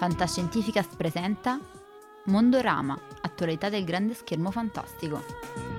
Fantascientificast presenta Mondorama, attualità del grande schermo fantastico.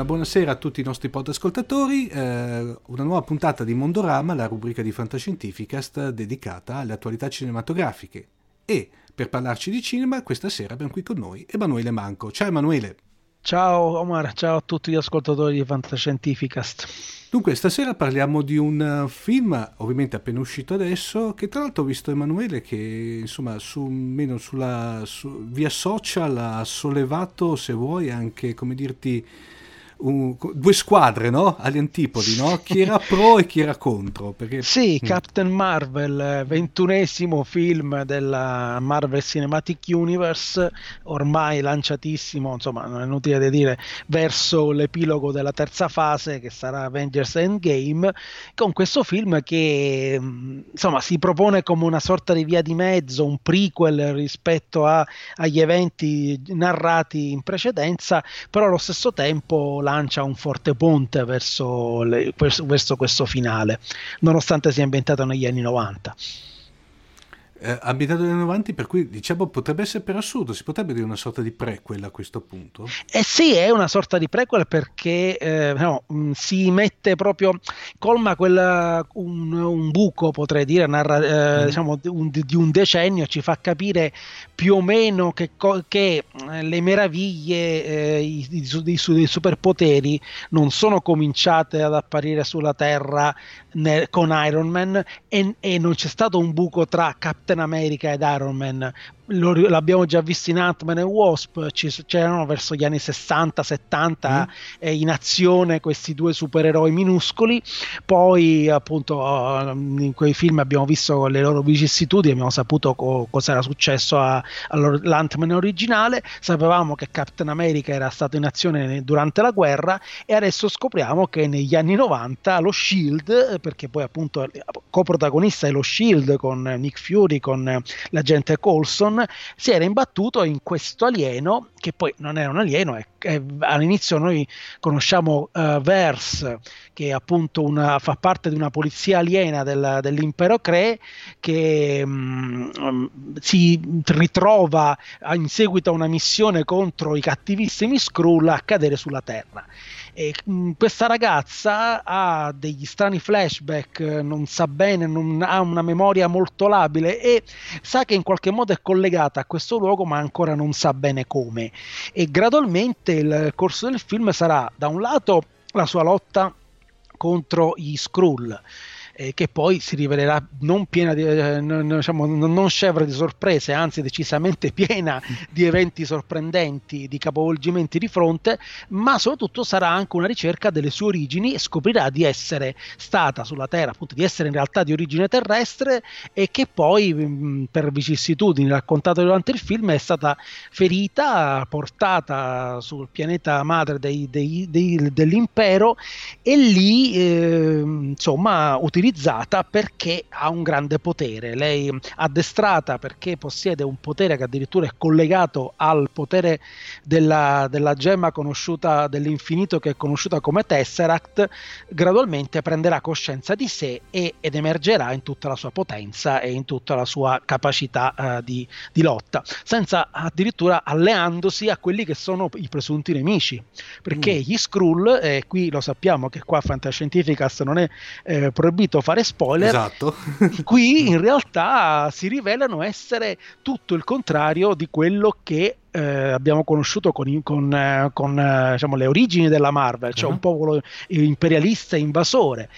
Una buonasera a tutti i nostri podascoltatori, eh, una nuova puntata di Mondorama, la rubrica di Fantascientificast dedicata alle attualità cinematografiche. E per parlarci di cinema, questa sera abbiamo qui con noi Emanuele Manco. Ciao Emanuele. Ciao Omar, ciao a tutti gli ascoltatori di Fantascientificast. Dunque, stasera parliamo di un film, ovviamente appena uscito adesso, che tra l'altro ho visto Emanuele che, insomma, su, meno sulla, su, via social ha sollevato, se vuoi, anche, come dirti, un, due squadre no? agli antipodi, no? chi era pro e chi era contro. Perché... Sì, mm. Captain Marvel, ventunesimo film della Marvel Cinematic Universe, ormai lanciatissimo, insomma non è inutile da dire, verso l'epilogo della terza fase che sarà Avengers Endgame, con questo film che mm, insomma si propone come una sorta di via di mezzo, un prequel rispetto a, agli eventi narrati in precedenza, però allo stesso tempo lancia un forte ponte verso, le, verso questo finale, nonostante sia ambientato negli anni 90 eh, abitato negli anni 90, per cui diciamo potrebbe essere per assurdo, si potrebbe dire una sorta di prequel a questo punto? Eh sì, è una sorta di prequel perché eh, no, mm, si mette proprio, colma quella, un, un, buco, potrei dire, narra, eh, mm. diciamo, un, di un decennio, ci fa capire più o meno che, che eh, le meraviglie eh, dei, dei superpoteri non sono cominciate ad apparire sulla Terra nel, con Iron Man e, e non c'è stato un buco tra Captain America ed Iron Man lo, l'abbiamo già visto in Ant-Man e Wasp, ci, c'erano verso gli anni 60-70 mm. eh, in azione questi due supereroi minuscoli, poi appunto in quei film abbiamo visto le loro vicissitudini, abbiamo saputo co- cosa era successo all'Ant-Man originale, sapevamo che Captain America era stato in azione durante la guerra e adesso scopriamo che negli anni 90 lo Shield, perché poi appunto coprotagonista è lo Shield con Nick Fury, con l'agente Colson, si era imbattuto in questo alieno, che poi non era un alieno, è, è, all'inizio noi conosciamo uh, Verse, che appunto una, fa parte di una polizia aliena del, dell'impero Cree, che um, si ritrova in seguito a una missione contro i cattivissimi Skrull a cadere sulla Terra. E, mh, mm, questa ragazza ha degli strani flashback, non sa bene, non ha una memoria molto labile e sa che in qualche modo è collegata a questo luogo, ma ancora non sa bene come. E gradualmente il corso del film sarà da un lato la sua lotta contro gli Skrull eh, che poi si rivelerà non piena di, eh, non, diciamo, non scevra di sorprese, anzi decisamente piena di eventi sorprendenti, di capovolgimenti di fronte, ma soprattutto sarà anche una ricerca delle sue origini e scoprirà di essere stata sulla Terra, appunto di essere in realtà di origine terrestre e che poi mh, per vicissitudini raccontate durante il film è stata ferita, portata sul pianeta madre dei, dei, dei, dell'impero e lì eh, insomma utilizzata utilizzata perché ha un grande potere. Lei addestrata perché possiede un potere che addirittura è collegato al potere della, della gemma conosciuta dell'infinito che è conosciuta come Tesseract, gradualmente prenderà coscienza di sé e, ed emergerà in tutta la sua potenza e in tutta la sua capacità uh, di, di lotta, senza addirittura alleandosi a quelli che sono i presunti nemici, perché mm. gli Skrull, e qui lo sappiamo che qua Fantascientificast non è eh, proibito finito fare spoiler, esatto. qui in realtà si rivelano essere tutto il contrario di quello che eh, abbiamo conosciuto con, con, eh, con eh, diciamo, le origini della Marvel, cioè uh-huh. un popolo imperialista e invasore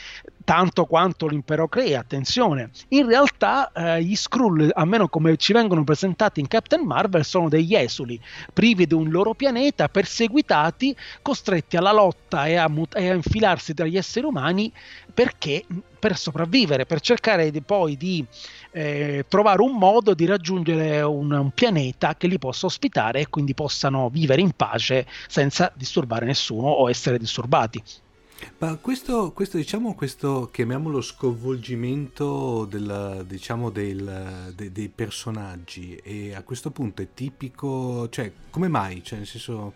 tanto quanto l'impero crea, attenzione. In realtà eh, gli Skrull, almeno come ci vengono presentati in Captain Marvel, sono degli esuli, privi di un loro pianeta, perseguitati, costretti alla lotta e a, mut- e a infilarsi tra gli esseri umani perché per sopravvivere, per cercare di, poi di eh, trovare un modo di raggiungere un, un, pianeta che li possa ospitare e quindi possano vivere in pace senza disturbare nessuno o essere disturbati. Ma questo, questo, diciamo, questo, chiamiamolo sconvolgimento del, diciamo, del, de, dei personaggi, e a questo punto è tipico, cioè, come mai? Cioè, nel senso,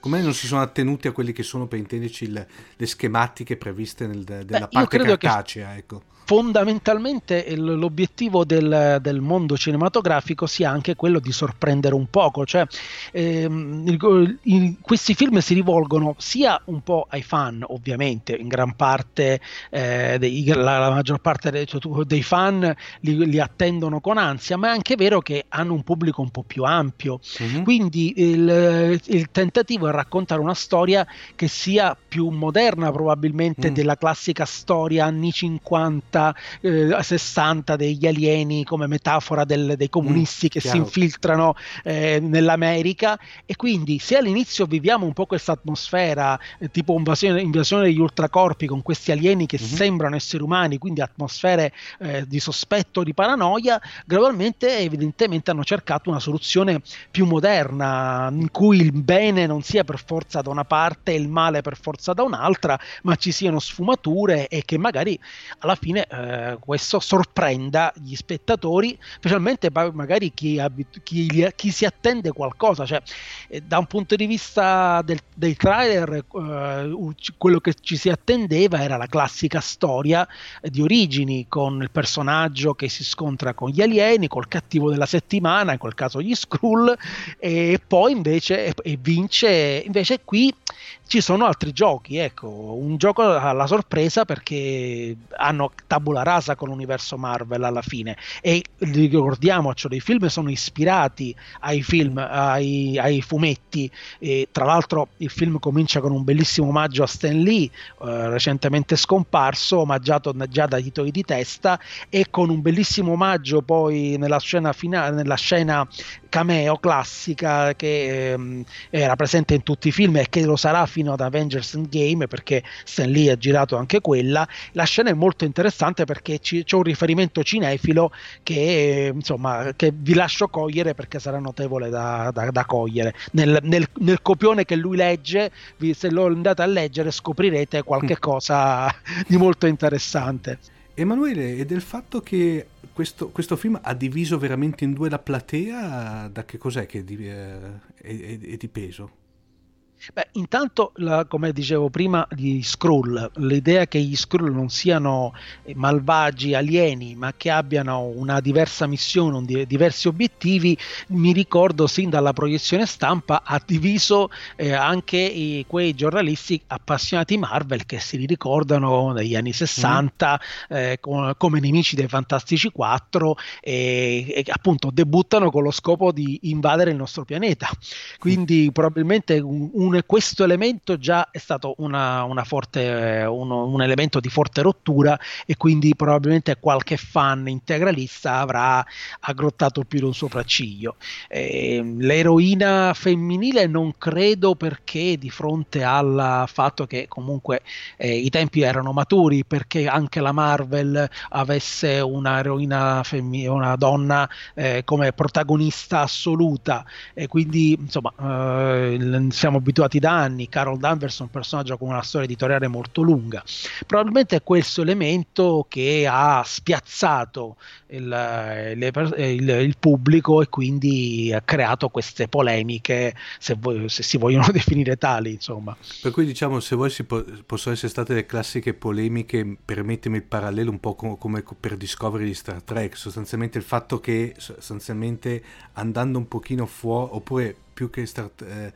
come non si sono attenuti a quelli che sono, per intenderci, le, le schematiche previste nel, della Beh, parte cartacea, ecco fondamentalmente l'obiettivo del, del, mondo cinematografico sia anche quello di sorprendere un poco, cioè ehm, il, il, questi film si rivolgono sia un po' ai fan, ovviamente, in gran parte eh, dei, la, la, maggior parte dei, cioè, dei fan li, li, attendono con ansia, ma è anche vero che hanno un pubblico un po' più ampio, mm-hmm. quindi il, il, tentativo è raccontare una storia che sia più moderna probabilmente mm. della classica storia anni 50 50, eh, 60 degli alieni come metafora del, dei comunisti mm, che chiaro. si infiltrano eh, nell'America e quindi se all'inizio viviamo un po' questa atmosfera eh, tipo invasione, invasione, degli ultracorpi con questi alieni che mm-hmm. sembrano esseri umani, quindi atmosfere eh, di sospetto, di paranoia, gradualmente evidentemente hanno cercato una soluzione più moderna in cui il bene non sia per forza da una parte e il male per forza da un'altra, ma ci siano sfumature e che magari alla fine eh, questo sorprenda gli spettatori, specialmente magari chi, abit- chi, chi si attende qualcosa. Cioè, eh, da un punto di vista del, dei trailer, eh, quello che ci si attendeva era la classica storia di origini con il personaggio che si scontra con gli alieni, col cattivo della settimana, in quel caso gli Skrull, e poi invece e vince. Invece qui ci sono altri giochi, ecco, un gioco alla sorpresa perché hanno tabula rasa con l'universo Marvel alla fine. E ricordiamoci, i film sono ispirati ai film, ai, ai fumetti. E tra l'altro il film comincia con un bellissimo omaggio a Stan Lee, eh, recentemente scomparso, omaggiato già da titoli di testa e con un bellissimo omaggio poi nella scena finale, nella scena cameo classica che ehm, era presente in tutti i film e che lo sarà fino ad Avengers Endgame perché Stan Lee ha girato anche quella. La scena è molto interessante perché ci, c'è un riferimento cinefilo che, insomma, che vi lascio cogliere perché sarà notevole da, da, da cogliere. Nel, nel, nel, copione che lui legge, vi, se lo andate a leggere scoprirete qualche mm. cosa di molto interessante. Emanuele, e del fatto che questo, questo, film ha diviso veramente in due la platea, da che cos'è che è di, eh, è, è, è di peso? Beh, intanto, la, come dicevo prima, gli Skrull, l'idea che gli Skrull non siano malvagi, alieni, ma che abbiano una diversa missione, un, diversi obiettivi, mi ricordo sin dalla proiezione stampa ha diviso eh, anche i, quei giornalisti appassionati Marvel che si ricordano negli anni 60 mm. eh, com, come nemici dei Fantastici 4 e, e, appunto debuttano con lo scopo di invadere il nostro pianeta. Quindi mm. probabilmente un, un un, questo elemento già è stato una, una forte, uno, un elemento di forte rottura e quindi probabilmente qualche fan integralista avrà aggrottato più un sopracciglio. Eh, l'eroina femminile non credo perché di fronte al fatto che comunque eh, i tempi erano maturi, perché anche la Marvel avesse una eroina femminile, una donna eh, come protagonista assoluta e quindi insomma eh, siamo abituati abituati da anni, Carol Danvers è un personaggio con una storia editoriale molto lunga. Probabilmente è questo elemento che ha spiazzato il, le, il, il pubblico e quindi ha creato queste polemiche, se, voi, se, si vogliono definire tali. Insomma. Per cui diciamo, se voi po- possono essere state le classiche polemiche, permettimi il parallelo un po' come, come per Discovery di Star Trek, sostanzialmente il fatto che sostanzialmente andando un pochino fuori, oppure più che Star, eh,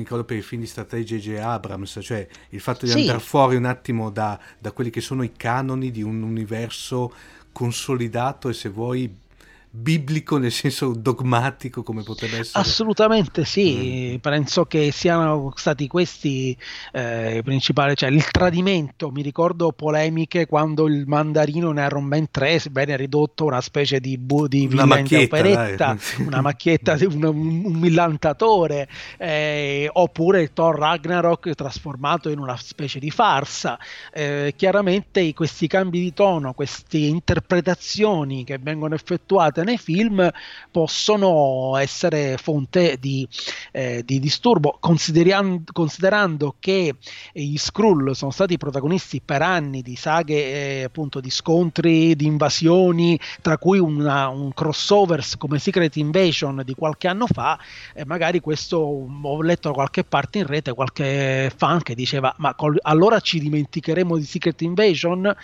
ricordo per i film di strategia J.J. Abrams, cioè il fatto di sì. andare fuori un attimo da, da quelli che sono i canoni di un universo consolidato e se vuoi biblico nel senso dogmatico come potrebbe essere? Assolutamente sì, mm. penso che siano stati questi eh, i principali, cioè il tradimento, mi ricordo polemiche quando il mandarino in Iron Man 3 venne ridotto una specie di, bu- di una macchietta, operetta, una macchietta, un, un millantatore, eh, oppure il Thor Ragnarok trasformato in una specie di farsa. Eh, chiaramente questi cambi di tono, queste interpretazioni che vengono effettuate nei film possono essere fonte di, eh, di disturbo, considerando, considerando, che gli Skrull sono stati protagonisti per anni di saghe eh, appunto di scontri, di invasioni, tra cui una, un crossover come Secret Invasion di qualche anno fa, e magari questo ho letto da qualche parte in rete qualche fan che diceva ma col, allora ci dimenticheremo di Secret Invasion?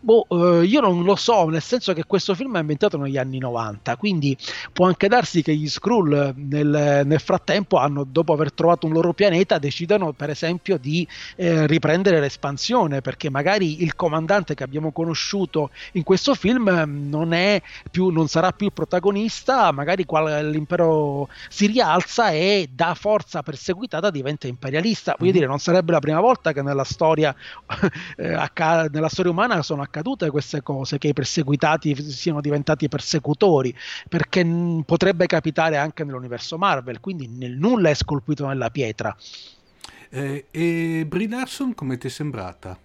Boh, eh, io non lo so, nel senso che questo film è inventato negli anni 90 90. Quindi può anche darsi che gli Skrull nel, nel frattempo hanno, dopo aver trovato un loro pianeta, decidano per esempio di eh, riprendere l'espansione, perché magari il comandante che abbiamo conosciuto in questo film non, è più, non sarà più il protagonista, magari qual, l'impero si rialza e da forza perseguitata diventa imperialista. Voglio mm-hmm. dire, non sarebbe la prima volta che nella storia, eh, acca- nella storia umana sono accadute queste cose, che i perseguitati siano diventati persecutori attori, perché potrebbe capitare anche nell'universo Marvel, quindi nel nulla è scolpito nella pietra. Eh, e Brie Larson come ti è sembrata?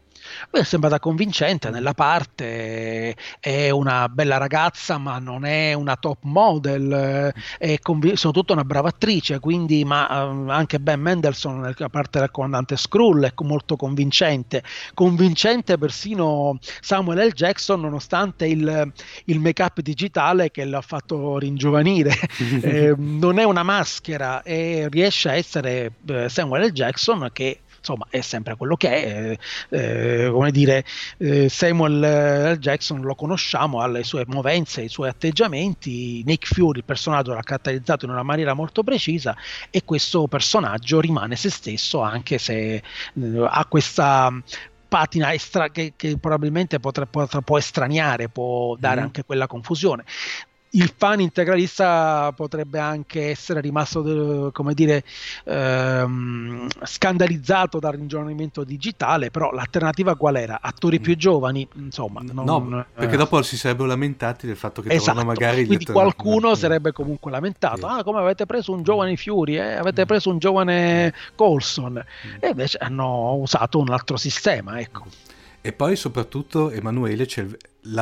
Mi è sembrata convincente nella parte, è una bella ragazza ma non è una top model, è conv- soprattutto una brava attrice, quindi ma uh, anche Ben Mendelssohn nella parte del comandante Skrull è molto convincente, convincente persino Samuel L. Jackson nonostante il, il make-up digitale che l'ha fatto ringiovanire, eh, non è una maschera e riesce a essere eh, Samuel L. Jackson che insomma è sempre quello che è, eh, eh, come dire, eh, Samuel Jackson lo conosciamo, ha le sue movenze, i suoi atteggiamenti, Nick Fury, il personaggio l'ha caratterizzato in una maniera molto precisa e questo personaggio rimane se stesso anche se eh, ha questa patina estra- che, che, probabilmente potrà, potrà, può estraniare, può dare mm. anche quella confusione il fan integralista potrebbe anche essere rimasto, come dire, ehm, scandalizzato dal ringiovanimento digitale, però l'alternativa qual era? Attori più mm. giovani? Insomma, non, no, eh. perché dopo si sarebbero lamentati del fatto che esatto. magari... Quindi qualcuno mm. sarebbe comunque lamentato, sì. ah come avete preso un giovane Fury, eh? avete mm. preso un giovane Colson, e invece hanno usato un altro sistema, ecco. E poi soprattutto Emanuele c'è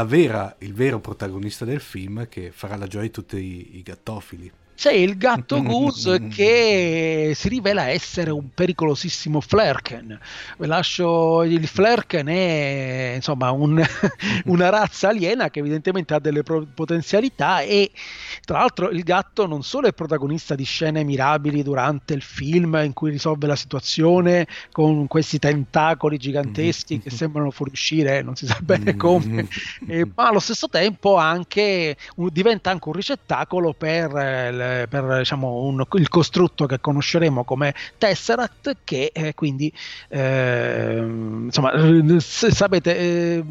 vera, il vero protagonista del film che farà la gioia di tutti i, i gattofili c'è il gatto Goose che si rivela essere un pericolosissimo Flerken. Vi lascio il Flerken è insomma un, una razza aliena che evidentemente ha delle potenzialità e tra l'altro il gatto non solo è protagonista di scene mirabili durante il film in cui risolve la situazione con questi tentacoli giganteschi che sembrano fuoriuscire, non si sa bene come, e, ma allo stesso tempo anche diventa anche un ricettacolo per eh, per diciamo, un, il costrutto che conosceremo come Tesseract che eh, quindi eh, insomma sapete eh,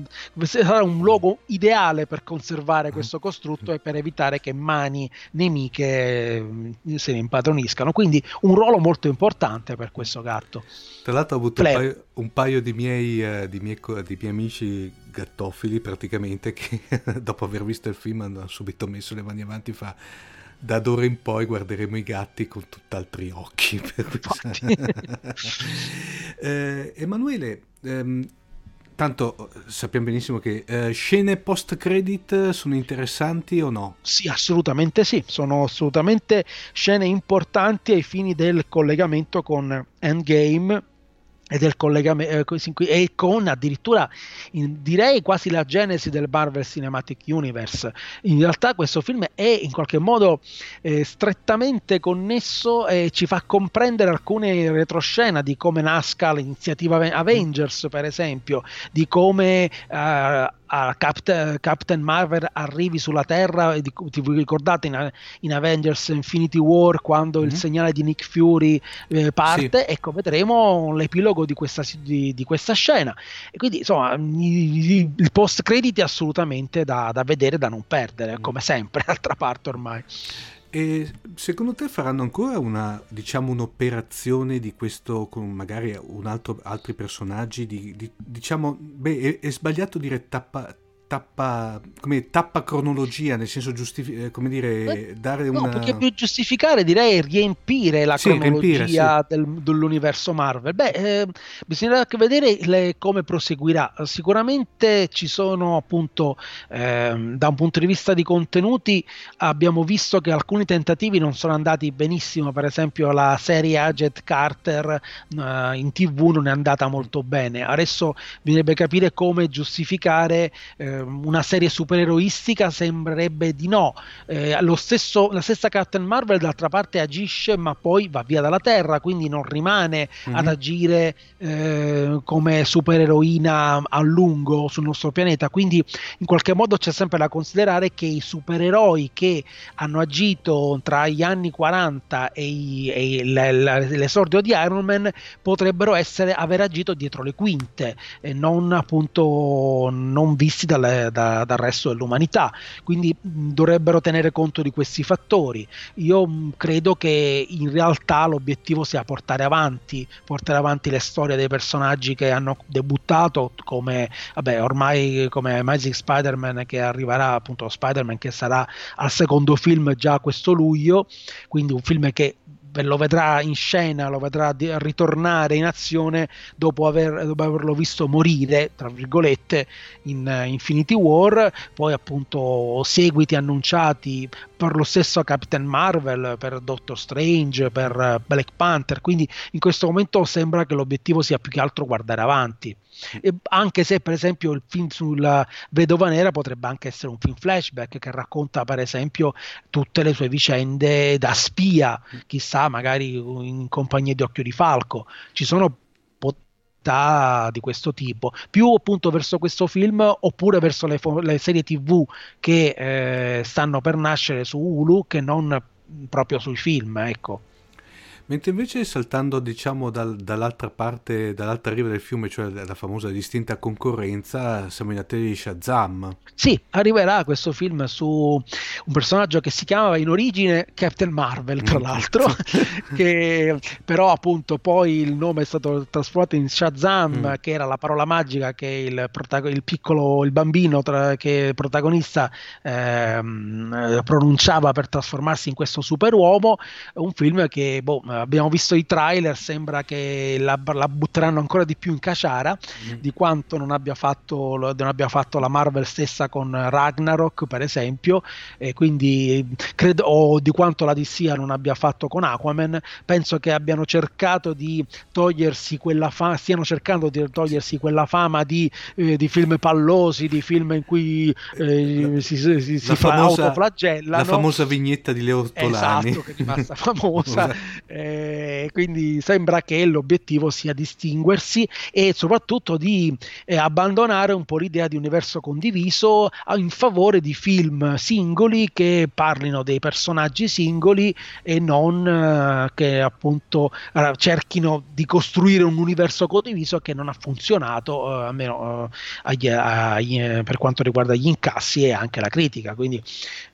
sarà un luogo ideale per conservare mm. questo costrutto e per evitare che mani nemiche eh, se ne impadroniscano. Quindi un ruolo molto importante per questo gatto. Tra l'altro ho avuto un paio, un paio, di, miei, uh, di, miei, di miei amici gattofili praticamente che dopo aver visto il film hanno subito messo le mani avanti fa da d'ora in poi guarderemo i gatti con tutt'altri occhi. eh, Emanuele, ehm, tanto sappiamo benissimo che eh, scene post credit sono interessanti o no? Sì, assolutamente sì, sono assolutamente scene importanti ai fini del collegamento con Endgame e del collegamento eh, e con addirittura in, direi quasi la genesi del Marvel Cinematic Universe. In realtà questo film è in qualche modo eh, strettamente connesso e ci fa comprendere alcune retroscena di come nasca l'iniziativa Avengers, per esempio, di come eh, Captain, Captain, Marvel arrivi sulla Terra, ti, ricordate in, in, Avengers Infinity War quando mm-hmm. il mhm. segnale di Nick Fury eh, parte, sì. ecco vedremo l'epilogo di questa, di, di questa, scena. E quindi insomma il post crediti è assolutamente da, da vedere, da non perdere, mm. come sempre, d'altra parte ormai. E secondo te faranno ancora una, diciamo, un'operazione di questo con magari altro, altri personaggi? Di, di, diciamo, beh, è, è, sbagliato dire tappa, tappa, come, tappa cronologia, nel senso giustifi- eh, come dire, eh, dare no, una... perché più giustificare direi riempire la sì, cronologia riempire, sì. del, dell'universo Marvel. Beh, eh, bisognerà vedere le, come proseguirà. Sicuramente ci sono appunto, eh, da un punto di vista di contenuti, abbiamo visto che alcuni tentativi non sono andati benissimo, per esempio la serie Agent Carter eh, in tv non è andata molto bene. Adesso bisognerebbe capire come giustificare eh, una serie supereroistica sembrerebbe di no. Eh, stesso, la stessa Captain Marvel d'altra parte agisce ma poi va via dalla Terra, quindi non rimane mm-hmm. ad agire eh, come supereroina a lungo sul nostro pianeta. Quindi in qualche modo c'è sempre da considerare che i supereroi che hanno agito tra gli anni 40 e, i, e l'esordio di Iron Man potrebbero essere, aver agito dietro le quinte e non appunto non visti dalle da, dal resto dell'umanità. Quindi dovrebbero tenere conto di questi fattori. Io credo che in realtà l'obiettivo sia portare avanti, portare avanti le storie dei personaggi che hanno debuttato come vabbè, ormai come Amazing Spider-Man che arriverà appunto Spider-Man che sarà al secondo film già questo luglio, quindi un film che lo vedrà in scena, lo vedrà di, ritornare in azione dopo, aver, dopo, averlo visto morire, tra virgolette, in uh, Infinity War, poi appunto seguiti annunciati per lo stesso Captain Marvel, per Doctor Strange, per uh, Black Panther, quindi in questo momento sembra che l'obiettivo sia più che altro guardare avanti. E anche se per esempio il film sulla Vedova Nera potrebbe anche essere un film flashback che racconta per esempio tutte le sue vicende da spia, chissà magari in compagnia di Occhio di Falco. Ci sono di questo tipo, più appunto verso questo film oppure verso le, le serie tv che eh, stanno per nascere su Hulu che non proprio sui film, ecco. Mentre invece saltando diciamo dal, dall'altra parte, dall'altra riva del fiume, cioè la famosa distinta concorrenza, siamo in attesa di Shazam. Sì, arriverà questo film su un personaggio che si chiamava in origine Captain Marvel, tra mm. l'altro, che però appunto poi il nome è stato trasformato in Shazam, mm. che era la parola magica che il, protago- il piccolo, il bambino tra- che protagonista ehm, pronunciava per trasformarsi in questo superuomo, un film che boh, abbiamo visto i trailer, sembra che la, la butteranno ancora di più in caciara mm. di quanto non abbia, fatto, non abbia fatto la Marvel stessa con Ragnarok, per esempio, e quindi credo, o di quanto la DC non abbia fatto con Aquaman. Penso che abbiano cercato di togliersi quella fama, stiano cercando di togliersi quella fama di, eh, di film pallosi, di film in cui eh, si, si, si, si famosa, fa autoflagellano. La famosa vignetta di Leo Ortolani. Esatto, che è rimasta famosa. eh, quindi sembra che l'obiettivo sia distinguersi e soprattutto di eh, abbandonare un po' l'idea di universo condiviso in favore di film singoli che parlino dei personaggi singoli e non eh, che appunto eh, cerchino di costruire un universo condiviso che non ha funzionato eh, almeno agli, agli, per quanto riguarda gli incassi e anche la critica quindi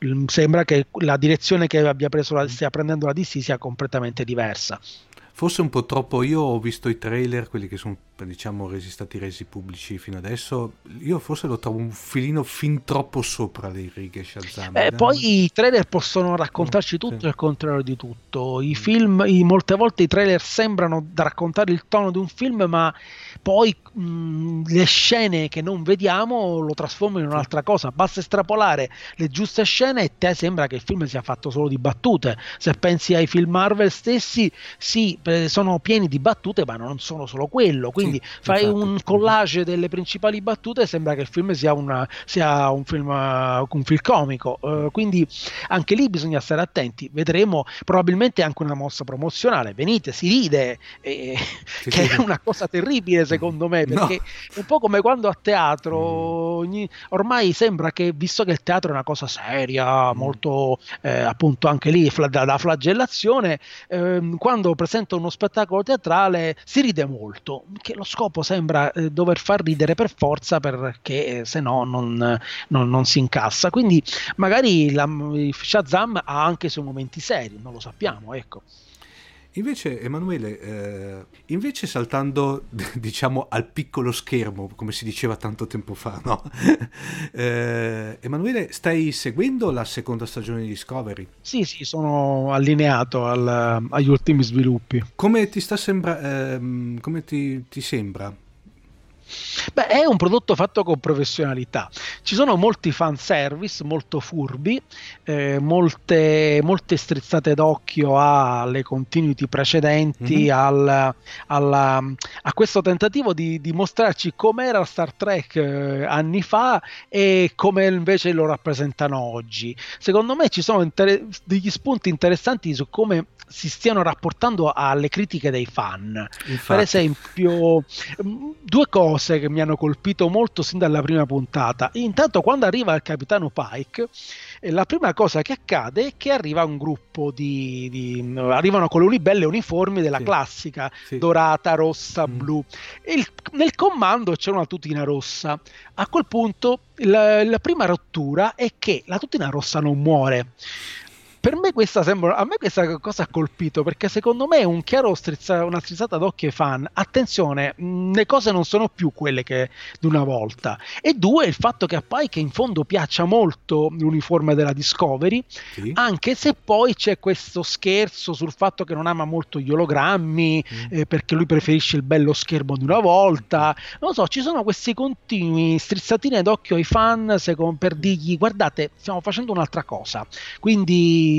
mm, sembra che la direzione che abbia preso la, stia prendendo la DC sia completamente diversa. Forse un po' troppo, io ho visto i trailer, quelli che sono diciamo resi, stati resi pubblici fino adesso, io forse lo trovo un filino fin troppo sopra le righe Shazam. Eh, poi i trailer possono raccontarci mm, tutto sì. e il contrario di tutto. I mm. film, i, molte volte i trailer sembrano da raccontare il tono di un film, ma poi mh, le scene che non vediamo lo trasformano in un'altra cosa. Basta estrapolare le giuste scene e te sembra che il film sia fatto solo di battute. Se pensi ai film Marvel stessi, sì, sono pieni di battute, ma non sono solo quello. Quindi sì, fai infatti. un collage delle principali battute e sembra che il film sia, una, sia un, film, un film comico. Uh, quindi anche lì bisogna stare attenti. Vedremo probabilmente anche una mossa promozionale. Venite, si ride, eh, sì, che sì. è una cosa terribile secondo me, perché no. è un po' come quando a teatro mm. ormai sembra che, visto che il teatro è una cosa seria, mm. molto eh, appunto anche lì da, da flagellazione, eh, quando presenta uno spettacolo teatrale si ride molto, che lo scopo sembra eh, dover far ridere per forza perché eh, se no non, non, non, si incassa. Quindi magari la, Shazam ha anche i suoi momenti seri, non lo sappiamo, ecco. Invece, Emanuele, eh, invece saltando diciamo al piccolo schermo, come si diceva tanto tempo fa, no? eh, Emanuele, stai seguendo la seconda stagione di Discovery? Sì, sì, sono allineato al, agli ultimi sviluppi. Come ti, sta sembra, ehm, come ti, ti sembra? Beh, è un prodotto fatto con professionalità. Ci sono molti fan service molto furbi, eh, molte, molte, strizzate d'occhio alle continuity precedenti, mm-hmm. al, alla, a questo tentativo di, di mostrarci com'era Star Trek eh, anni fa e come invece lo rappresentano oggi. Secondo me ci sono inter- degli spunti interessanti su come si stiano rapportando alle critiche dei fan. Infatti. Per esempio, mm, due cose che mi hanno colpito molto sin dalla prima puntata. Intanto, quando arriva il capitano Pike, eh, la prima cosa che accade è che arriva un gruppo di. di arrivano con le libelle uniformi della sì. classica sì. dorata, rossa, mm. blu. Il, nel comando c'è una tutina rossa. A quel punto, la, la prima rottura è che la tutina rossa non muore per me questa sembra a me questa cosa ha colpito perché secondo me è un chiaro strizza, una strizzata d'occhio ai fan attenzione mh, le cose non sono più quelle che di una volta e due il fatto che a Pike in fondo piaccia molto l'uniforme della Discovery sì. anche se poi c'è questo scherzo sul fatto che non ama molto gli ologrammi mm. eh, perché lui preferisce il bello schermo di una volta non so ci sono questi continui strizzatine d'occhio ai fan secondo, per dirgli guardate stiamo facendo un'altra cosa quindi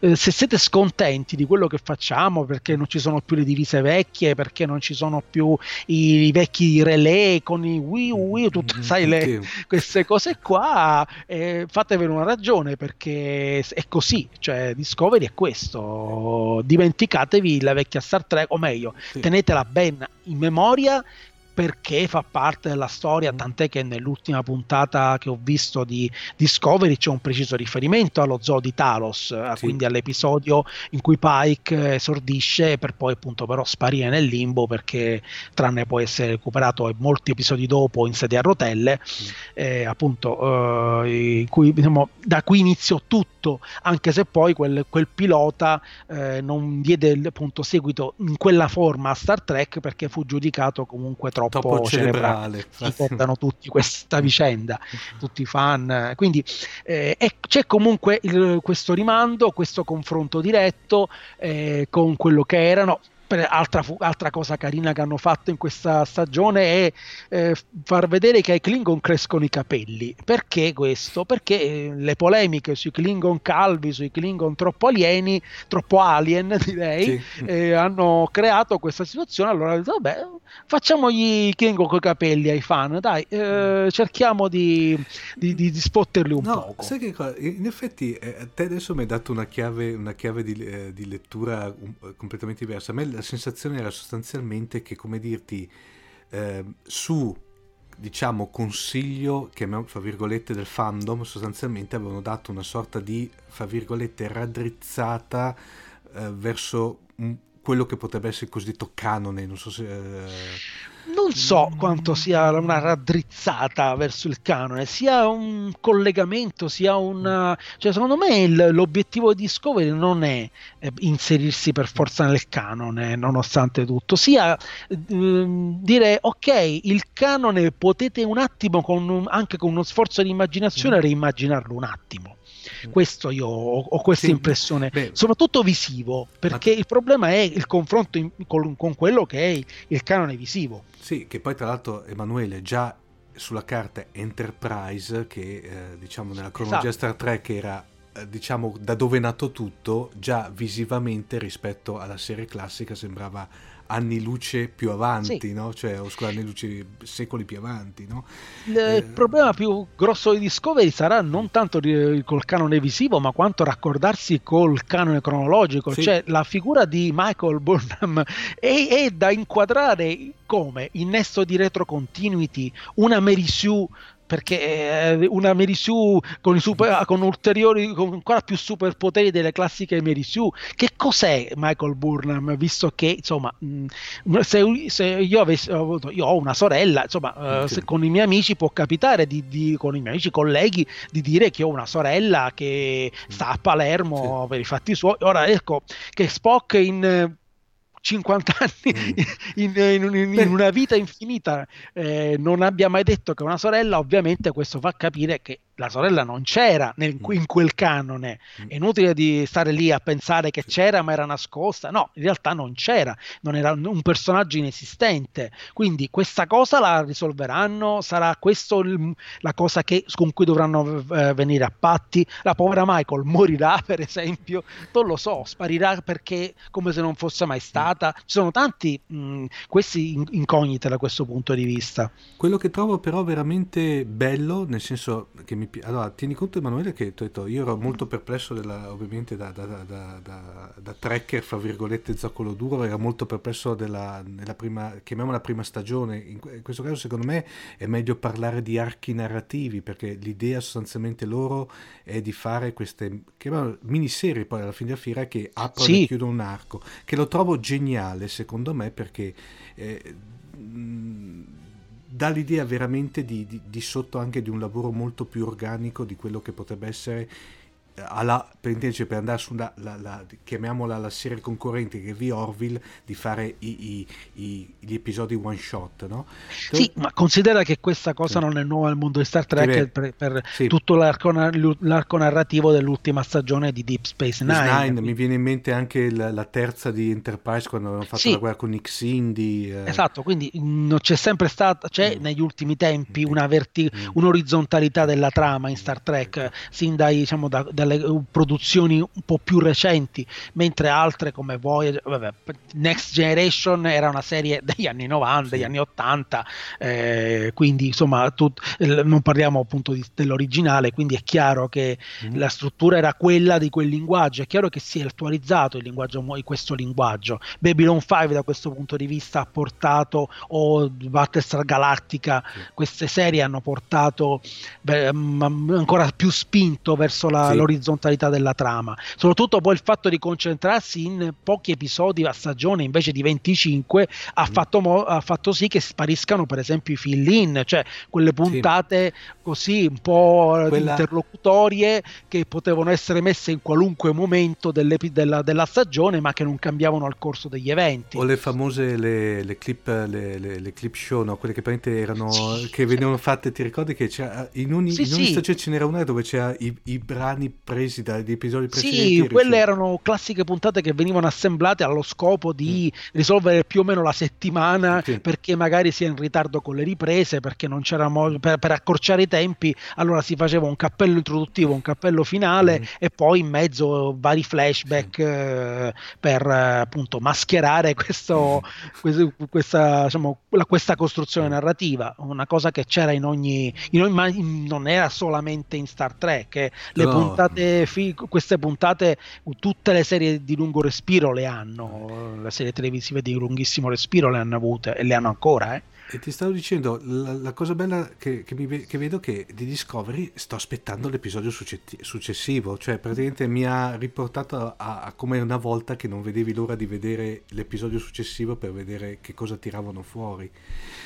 eh, se siete scontenti di quello che facciamo perché non ci sono più le divise vecchie, perché non ci sono più i, i vecchi relay con i Wii Wii, tutte, mm, sai, le, queste cose qua, eh, fatevene una ragione perché è così, cioè Discovery è questo, dimenticatevi la vecchia Star Trek, o meglio, sì. tenetela ben in memoria perché fa parte della storia, tant'è che nell'ultima puntata che ho visto di Discovery c'è un preciso riferimento allo zoo di Talos, eh, sì. quindi all'episodio in cui Pike esordisce per poi appunto però sparire nel limbo perché tranne può essere recuperato molti episodi dopo in sedia a rotelle, mm. eh, appunto eh, cui, diciamo, da qui iniziò tutto, anche se poi quel, quel pilota eh, non diede appunto seguito in quella forma a Star Trek perché fu giudicato comunque troppo troppo, cerebrale. Si portano tutti questa vicenda, tutti i fan. Quindi eh, è, c'è comunque il, questo rimando, questo confronto diretto eh, con quello che erano altra, altra, cosa carina che hanno fatto in questa stagione è eh, far vedere che ai Klingon crescono i capelli. Perché questo? Perché eh, le polemiche sui Klingon calvi, sui Klingon troppo alieni, troppo alien direi, sì. eh, hanno creato questa situazione. Allora, vabbè, facciamogli i Klingon con i capelli ai fan, dai, eh, cerchiamo di, di, di, di, spotterli un no, poco. Sai che cosa? In effetti, eh, te adesso mi hai dato una chiave, una chiave di, eh, di lettura um, completamente diversa. A me la sensazione era sostanzialmente che, come dirti, eh, su diciamo consiglio, chiamiamo fra virgolette, del fandom, sostanzialmente avevano dato una sorta di, fra virgolette, raddrizzata eh, verso un, quello che potrebbe essere il cosiddetto canone, non so se... Eh, non so quanto sia una raddrizzata verso il canone, sia un collegamento, sia un... Cioè, secondo me il, l'obiettivo di Discovery non è eh, inserirsi per forza nel canone, nonostante tutto, sia eh, dire ok, il canone potete un attimo, con un, anche con uno sforzo di immaginazione, mm. reimmaginarlo un attimo. Questo io ho, ho questa sì, impressione, beh, soprattutto visivo, perché ma... il problema è il confronto in, con, con, quello che è il canone visivo. Sì, che poi tra l'altro Emanuele già sulla carta Enterprise, che eh, diciamo nella cronologia esatto. Star Trek era eh, diciamo da dove è nato tutto, già visivamente rispetto alla serie classica sembrava anni luce più avanti, sì. no? cioè, o scusa, anni luce secoli più avanti. No? Il eh, problema più grosso di Discovery sarà non tanto col canone visivo, ma quanto raccordarsi col canone cronologico, sì. cioè la figura di Michael Burnham è, è da inquadrare come innesto di retro continuity, una Mary Sue perché eh, una Mary Sue con, super, con, ulteriori, con ancora più superpoteri delle classiche Mary Sue. Che cos'è Michael Burnham? Visto che insomma, mm, se, se io, avessi, io ho una sorella, insomma, eh, okay. con i miei amici può capitare, di, di, con i miei amici colleghi, di dire che ho una sorella che sta a Palermo sì. per i fatti suoi. Ora ecco che Spock in 50 anni mm. in, in, in, in, una vita infinita eh, non abbia mai detto che una sorella, ovviamente questo fa capire che la sorella non c'era nel, mm. in quel canone. Mm. È inutile di stare lì a pensare che c'era ma era nascosta. No, in realtà non c'era, non era un personaggio inesistente. Quindi questa cosa la risolveranno, sarà questa la cosa che, con cui dovranno eh, venire a patti. La povera Michael morirà, per esempio, non lo so, sparirà perché come se non fosse mai stata. Ci sono tanti mh, questi incognite da questo punto di vista. Quello che trovo però veramente bello, nel senso che mi allora, tieni conto Emanuele che detto, io ero molto perplesso della, ovviamente da, da, da, da, da tracker, fra virgolette, zoccolo duro, era molto perplesso della, nella prima, chiamiamola prima stagione, in, in, questo caso secondo me è meglio parlare di archi narrativi perché l'idea sostanzialmente loro è di fare queste miniserie poi alla fine della fiera che aprono sì. e chiudono un arco, che lo trovo geniale secondo me perché... Eh, dà l'idea veramente di, di, di, sotto anche di un lavoro molto più organico di quello che potrebbe essere alla, per intenderci per andare sulla la, la, chiamiamola la serie concorrente che è V Orville di fare i, i, i, gli episodi one shot no? sì ma considera che questa cosa sì. non è nuova nel mondo di Star Trek sì, per, per sì. tutto l'arco, l'arco, narrativo dell'ultima stagione di Deep Space Nine, Nine mi viene in mente anche la, la terza di Enterprise quando avevano fatto la guerra con Nick Cindy eh. esatto quindi non c'è sempre stata c'è mm. negli ultimi tempi una verti, mm. un'orizzontalità della trama in Star Trek sin dai diciamo da, da dalle uh, produzioni un po' più recenti, mentre altre come Voyager, vabbè, Next Generation era una serie degli anni 90, sì. degli anni 80, eh, quindi insomma tut, non parliamo appunto di, dell'originale, quindi è chiaro che mm. la struttura era quella di quel linguaggio, è chiaro che si è attualizzato il linguaggio, questo linguaggio. Babylon 5 da questo punto di vista ha portato, o Battlestar Galactica, sì. queste serie hanno portato beh, ancora più spinto verso la, sì l'orizzontalità della trama. Soprattutto poi il fatto di concentrarsi in pochi episodi a stagione invece di 25 ha, mm. fatto, mo- ha fatto, sì che spariscano per esempio i fill-in, cioè quelle puntate sì. così un po' Quella... interlocutorie che potevano essere messe in qualunque momento della, della, stagione ma che non cambiavano al corso degli eventi. O le famose le, le clip, le, le, clip show, no? quelle che erano sì, che venivano fatte, ti ricordi che in ogni, sì, in ogni stagione ce n'era una dove c'era i, i brani presi dagli episodi precedenti. Sì, quelle erano classiche puntate che venivano assemblate allo scopo di mm. risolvere più o meno la settimana sì. perché magari si è in ritardo con le riprese, perché non c'era modo per, per, accorciare i tempi, allora si faceva un cappello introduttivo, un cappello finale mm. e poi in mezzo vari flashback sì. eh, per appunto mascherare questo, mm. questo, questa, diciamo, questa costruzione mm. narrativa, una cosa che c'era in ogni, in ogni non era solamente in Star Trek, eh. le no. puntate puntate, fi- queste puntate, tutte le serie di lungo respiro le hanno, le serie televisive di lunghissimo respiro le hanno avute e le hanno ancora. Eh. E ti stavo dicendo, la, la cosa bella che, che, mi, che, vedo che di Discovery sto aspettando l'episodio successivo, cioè praticamente mi ha riportato a, a, come una volta che non vedevi l'ora di vedere l'episodio successivo per vedere che cosa tiravano fuori.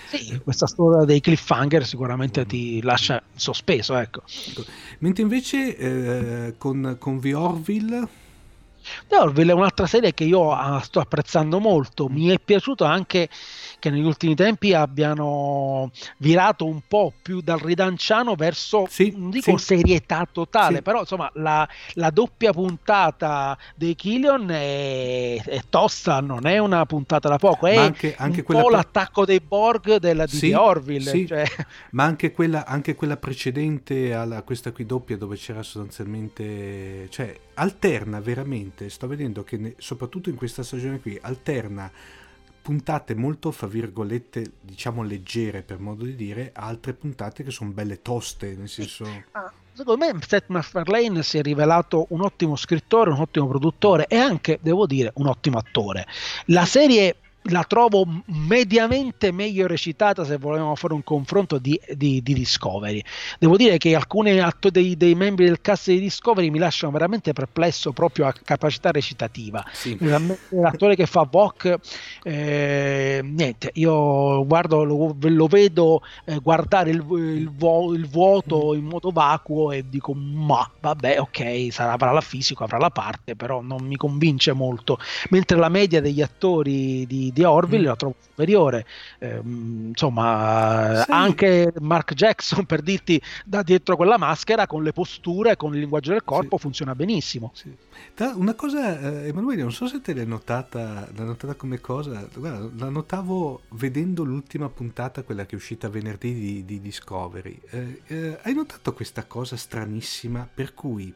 Sì, questa storia dei cliffhanger sicuramente mm. ti lascia sospeso, ecco. ecco. Mentre invece eh, con, con The Orville The Orville è un'altra serie che io ah, sto apprezzando molto. Mi è piaciuto anche che negli ultimi tempi abbiano virato un po' più dal ridanciano verso, Sì, non dico sì. serietà totale, Sì. però insomma la, la doppia puntata dei Killion è, è tosta, non è una puntata da poco, è Ma anche, anche un quella po' pre- l'attacco dei Borg della, di Orville. cioè- Ma anche quella, anche quella precedente a questa qui doppia dove c'era sostanzialmente, cioè alterna veramente, sto vedendo che ne- soprattutto in questa stagione qui alterna puntate molto, fra virgolette, diciamo leggere per modo di dire, altre puntate che sono belle toste, nel senso... Ah, Secondo me Seth MacFarlane si è rivelato un ottimo scrittore, un ottimo produttore e anche, devo dire, un ottimo attore. La serie la trovo mediamente meglio recitata se volevamo fare un confronto di, di- di Discovery. Devo dire che alcuni atto- dei, dei membri del cast di Discovery mi lasciano veramente perplesso proprio a capacità recitativa. Sì. L'attore che fa Vok, eh, niente, io guardo, lo, lo vedo eh, guardare il, il vuo- il vuoto in modo vacuo e dico, ma vabbè, ok, sarà, avrà la fisico, avrà la parte, però non mi convince molto. Mentre la media degli attori di, di Orville Mm. la trovo superiore. Ehm, insomma, Sì. anche Mark Jackson, per dirti, da dietro quella maschera, con le posture, con il linguaggio del corpo, Sì. funziona benissimo. Sì. Una cosa, eh, Emanuele, non so se te l'hai notata, l'hai notata come cosa, guarda, la notavo vedendo l'ultima puntata, quella che è uscita venerdì di, di Discovery. Eh, eh, hai notato questa cosa stranissima per cui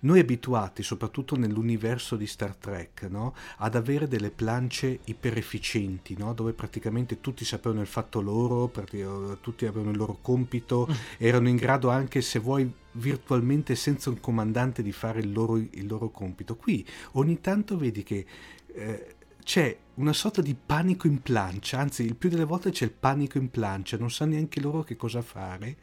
noi abituati, soprattutto nell'universo di Star Trek, no, ad avere delle plance iperefficienti, no, dove praticamente tutti sapevano il fatto loro, prati- tutti avevano il loro compito, erano in grado anche se vuoi virtualmente senza un comandante di fare il loro, il loro compito. Qui ogni tanto vedi che eh, c'è una sorta di panico in plancia, anzi il più delle volte c'è il panico in plancia, non sanno neanche loro che cosa fare,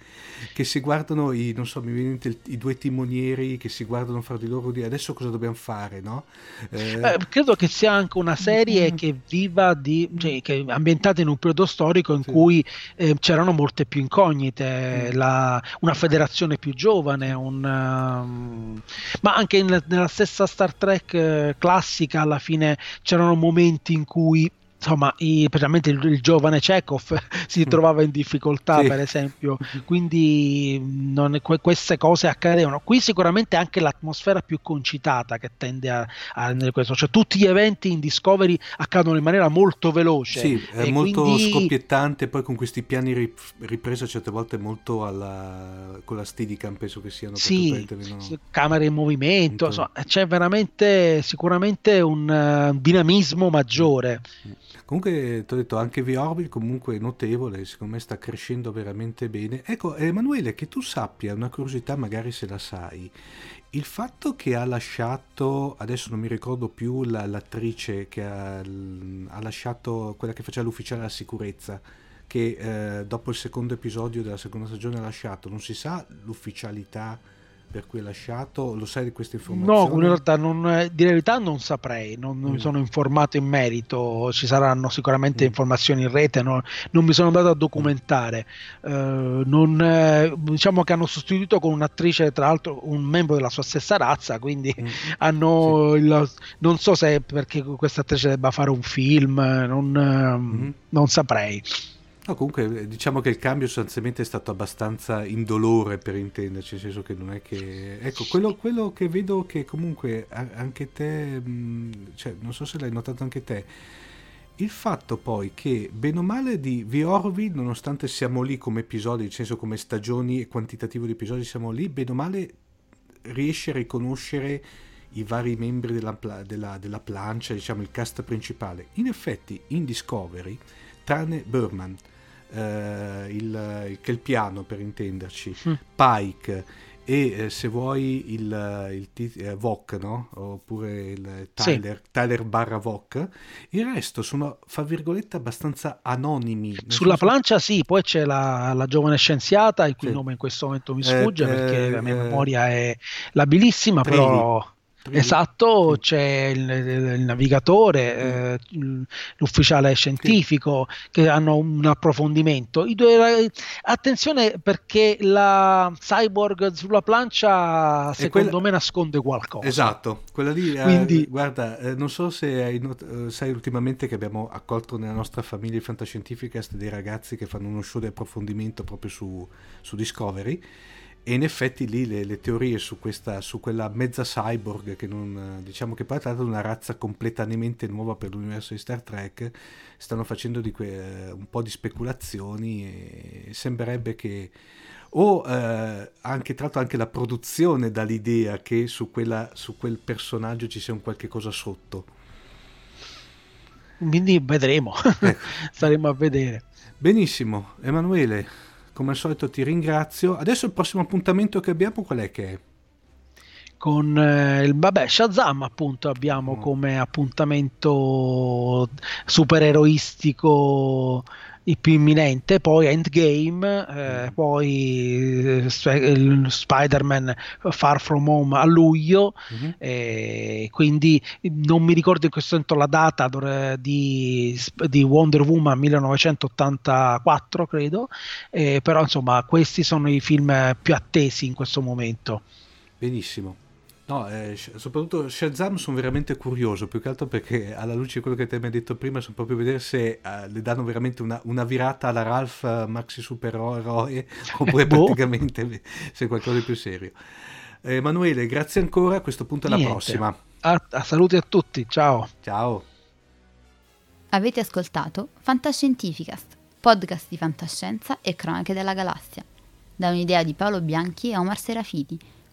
che si guardano i, non so, mi viene in mente i due timonieri che si guardano fra di loro di adesso cosa dobbiamo fare, no? Eh, Eh, credo che sia anche una serie Mm. che viva di, cioè, che è ambientata in un periodo storico in Sì. cui eh, c'erano molte più incognite, Mm. la- una federazione più giovane, un, um, ma anche in- nella stessa Star Trek eh, classica alla fine c'erano momenti in cui insomma, i, specialmente il, il giovane Chekhov si Mm. trovava in difficoltà, Sì. per esempio, quindi non- que- queste cose accadevano. Qui sicuramente anche l'atmosfera più concitata che tende a, a rendere questo, cioè tutti gli eventi in Discovery accadono in maniera molto veloce. Sì, è molto quindi- scoppiettante, poi con questi piani rip- ripresa certe volte molto alla, con la Steadicam penso che siano Sì, vengono- camere in movimento, insomma, c'è veramente sicuramente un eh, dinamismo maggiore. Comunque, ti ho detto, anche V-Orbit comunque notevole, secondo me sta crescendo veramente bene. Ecco, Emanuele, che tu sappia, una curiosità magari se la sai, il fatto che ha lasciato, adesso non mi ricordo più la- l'attrice che ha, ha lasciato, quella che faceva l'ufficiale alla sicurezza, che eh, dopo il secondo episodio della seconda stagione ha lasciato, non si sa l'ufficialità per cui ha lasciato, lo sai di queste informazioni? No, in realtà non, eh, di verità non saprei, non, non mi Mm. sono informato in merito, ci saranno sicuramente Mm. informazioni in rete, no- non mi sono andato a documentare. Eh, non, eh, diciamo che hanno sostituito con un'attrice, tra l'altro un membro della sua stessa razza, quindi Mm. hanno il- non so se perché questa attrice debba fare un film, non, eh, Mhm. non saprei. No, comunque eh, diciamo che il cambio sostanzialmente è stato abbastanza indolore per intenderci, nel senso che non è che... Ecco, quello, quello che vedo che comunque anche te, cioè non so se l'hai notato anche te, il fatto poi che bene o male di The Orville, nonostante siamo lì come episodi, nel senso come stagioni e quantitativo di episodi siamo lì, bene o male riesce a riconoscere i vari membri della, della, della plancia, diciamo il cast principale. In effetti in Discovery, tranne Burman, eh, il, il Kelpiano per intenderci, Mm. Pike e eh, se vuoi il, il ti- eh, Vok, no? oppure il Tyler, Tyler barra Vok, il resto sono, fra virgolette, abbastanza anonimi. Sulla senso- plancia sì, poi c'è la, la giovane scienziata, il cui Sì. nome in questo momento mi sfugge eh, perché la mia eh, memoria è labilissima, Trevi. però Esatto, c'è il, il navigatore, eh, l'ufficiale scientifico che hanno un approfondimento. Due, attenzione perché la cyborg sulla plancia secondo quella... me nasconde qualcosa. Esatto, quella lì, eh, Quindi... eh, guarda, eh, non so se hai not- eh, sai ultimamente che abbiamo accolto nella nostra famiglia fantascientificast dei ragazzi che fanno uno show di approfondimento proprio su, su Discovery e in effetti lì le, le teorie su, questa, su quella mezza cyborg che non, diciamo che poi è stata una razza completamente nuova per l'universo di Star Trek stanno facendo que, un po' di speculazioni e sembrerebbe che o eh, anche tra l'altro anche la produzione dà l'idea che su, quella, su quel personaggio ci sia un qualche cosa sotto. Quindi vedremo. Ecco. staremo a vedere. Benissimo. Emanuele come al solito ti ringrazio. Adesso il prossimo appuntamento che abbiamo qual è che è? Con eh, il vabbè, Shazam appunto abbiamo oh. come appuntamento supereroistico il più imminente, poi Endgame, eh, mm. poi eh, Spider-Man Far From Home a luglio, mm-hmm. eh, quindi non mi ricordo in questo momento la data di, di Wonder Woman 1984, credo, eh, però insomma questi sono i film più attesi in questo momento. Benissimo. No, eh, soprattutto Shazam sono veramente curioso, più che altro perché alla luce di quello che te mi hai detto prima, sono proprio a vedere se uh, le danno veramente una, una, virata alla Ralph uh, Maxi Supereroe oppure boh. praticamente se è qualcosa di più serio. Eh, Emanuele, grazie ancora, a questo punto alla Niente. prossima. A, a saluti a tutti, ciao. Ciao. Avete ascoltato Fantascientificast, podcast di fantascienza e cronache della galassia, da un'idea di Paolo Bianchi e Omar Serafiti